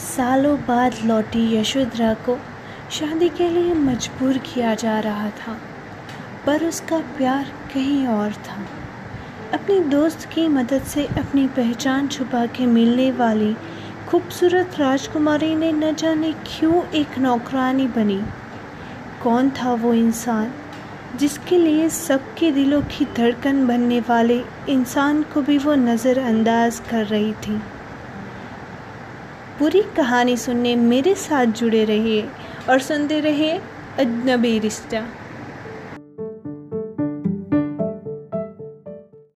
सालों बाद लौटी यशोधरा को शादी के लिए मजबूर किया जा रहा था, पर उसका प्यार कहीं और था। अपनी दोस्त की मदद से अपनी पहचान छुपा के मिलने वाली खूबसूरत राजकुमारी ने न जाने क्यों एक नौकरानी बनी। कौन था वो इंसान जिसके लिए सबके दिलों की धड़कन बनने वाले इंसान को भी वो नज़रअंदाज कर रही थी? पूरी कहानी सुनने मेरे साथ जुड़े रहिए और सुनते रहिए अजनबी रिश्ता।